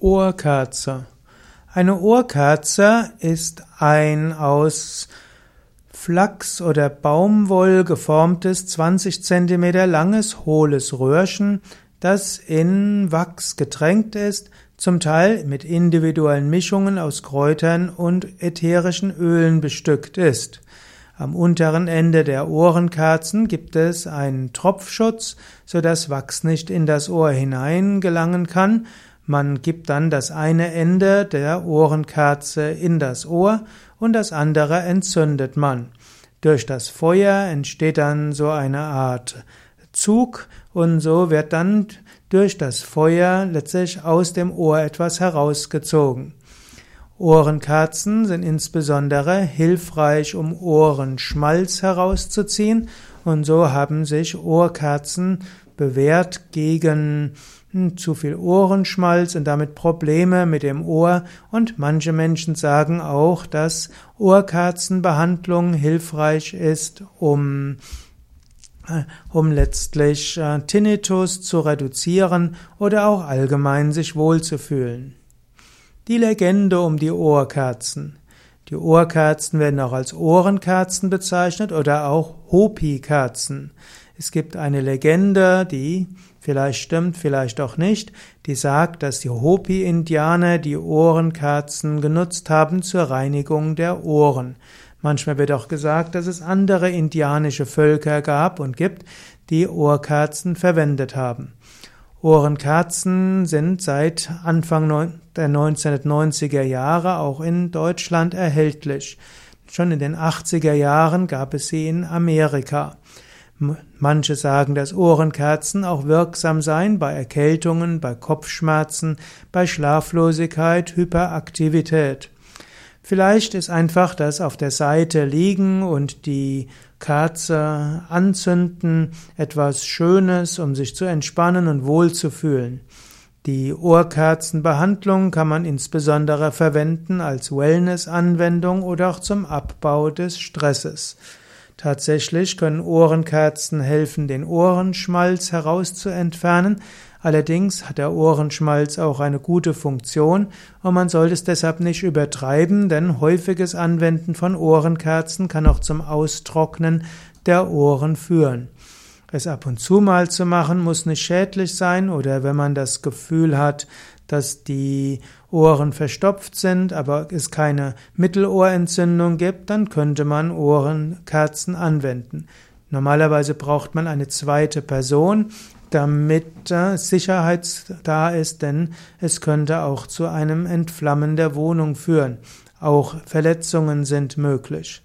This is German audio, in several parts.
Ohrkerze. Eine Ohrkerze ist ein aus Flachs oder Baumwoll geformtes 20 cm langes hohles Röhrchen, das in Wachs getränkt ist, zum Teil mit individuellen Mischungen aus Kräutern und ätherischen Ölen bestückt ist. Am unteren Ende der Ohrenkerzen gibt es einen Tropfschutz, so dass Wachs nicht in das Ohr hineingelangen kann. Man gibt dann das eine Ende der Ohrenkerze in das Ohr und das andere entzündet man. Durch das Feuer entsteht dann so eine Art Zug und so wird dann durch das Feuer letztlich aus dem Ohr etwas herausgezogen. Ohrenkerzen sind insbesondere hilfreich, um Ohrenschmalz herauszuziehen, und so haben sich Ohrkerzen bewährt gegen zu viel Ohrenschmalz und damit Probleme mit dem Ohr. Und manche Menschen sagen auch, dass Ohrkerzenbehandlung hilfreich ist, um äh, um letztlich äh, Tinnitus zu reduzieren oder auch allgemein sich wohlzufühlen. Die Legende um die Ohrkerzen. Die Ohrkerzen werden auch als Ohrenkerzen bezeichnet oder auch Hopi-Kerzen. Es gibt eine Legende, die vielleicht stimmt, vielleicht auch nicht, die sagt, dass die Hopi-Indianer die Ohrenkerzen genutzt haben zur Reinigung der Ohren. Manchmal wird auch gesagt, dass es andere indianische Völker gab und gibt, die Ohrkerzen verwendet haben. Ohrenkerzen sind seit Anfang der 1990er Jahre auch in Deutschland erhältlich. Schon in den 80er Jahren gab es sie in Amerika. Manche sagen, dass Ohrenkerzen auch wirksam seien bei Erkältungen, bei Kopfschmerzen, bei Schlaflosigkeit, Hyperaktivität. Vielleicht ist einfach das auf der Seite liegen und die Kerze anzünden etwas Schönes, um sich zu entspannen und wohlzufühlen. Die Ohrkerzenbehandlung kann man insbesondere verwenden als Wellness-Anwendung oder auch zum Abbau des Stresses. Tatsächlich können Ohrenkerzen helfen, den Ohrenschmalz herauszuentfernen, Allerdings hat der Ohrenschmalz auch eine gute Funktion und man sollte es deshalb nicht übertreiben, denn häufiges Anwenden von Ohrenkerzen kann auch zum Austrocknen der Ohren führen. Es ab und zu mal zu machen muss nicht schädlich sein oder wenn man das Gefühl hat, dass die Ohren verstopft sind, aber es keine Mittelohrentzündung gibt, dann könnte man Ohrenkerzen anwenden. Normalerweise braucht man eine zweite Person, damit äh, Sicherheit da ist, denn es könnte auch zu einem Entflammen der Wohnung führen. Auch Verletzungen sind möglich.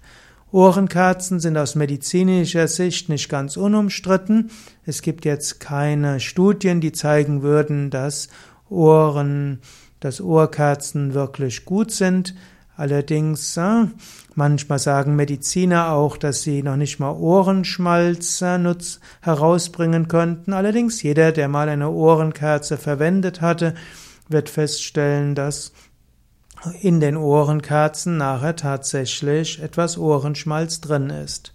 Ohrenkerzen sind aus medizinischer Sicht nicht ganz unumstritten. Es gibt jetzt keine Studien, die zeigen würden, dass Ohren, dass Ohrkerzen wirklich gut sind. Allerdings, äh, manchmal sagen Mediziner auch, dass sie noch nicht mal Ohrenschmalz äh, herausbringen könnten. Allerdings, jeder, der mal eine Ohrenkerze verwendet hatte, wird feststellen, dass in den Ohrenkerzen nachher tatsächlich etwas Ohrenschmalz drin ist.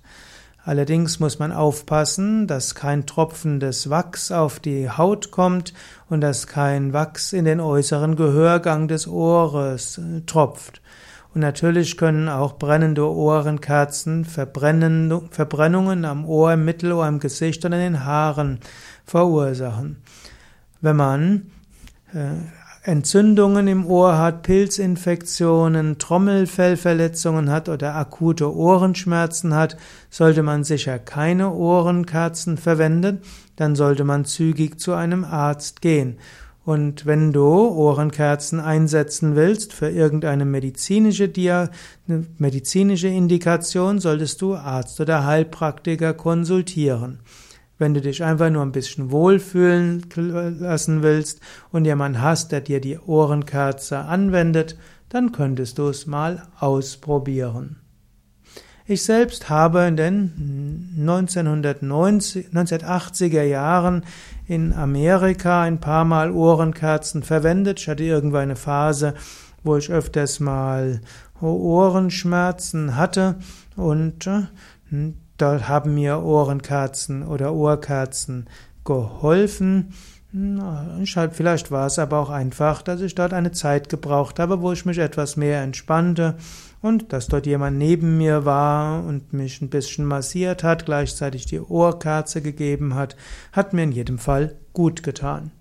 Allerdings muss man aufpassen, dass kein tropfendes Wachs auf die Haut kommt und dass kein Wachs in den äußeren Gehörgang des Ohres äh, tropft. Und natürlich können auch brennende Ohrenkerzen Verbrennungen am Ohr, im Mittelohr, im Gesicht und in den Haaren verursachen. Wenn man äh, Entzündungen im Ohr hat, Pilzinfektionen, Trommelfellverletzungen hat oder akute Ohrenschmerzen hat, sollte man sicher keine Ohrenkerzen verwenden, dann sollte man zügig zu einem Arzt gehen. Und wenn du Ohrenkerzen einsetzen willst für irgendeine medizinische, Dia medizinische Indikation, solltest du Arzt oder Heilpraktiker konsultieren. Wenn du dich einfach nur ein bisschen wohlfühlen lassen willst und jemand hast, der dir die Ohrenkerze anwendet, dann könntest du es mal ausprobieren. Ich selbst habe in den 1990, 1980er Jahren in Amerika ein paar Mal Ohrenkerzen verwendet. Ich hatte irgendwann eine Phase, wo ich öfters mal Ohrenschmerzen hatte und äh, dort haben mir Ohrenkerzen oder Ohrkerzen geholfen. Vielleicht war es aber auch einfach, dass ich dort eine Zeit gebraucht habe, wo ich mich etwas mehr entspannte und dass dort jemand neben mir war und mich ein bisschen massiert hat, gleichzeitig die Ohrkerze gegeben hat, hat mir in jedem Fall gut getan.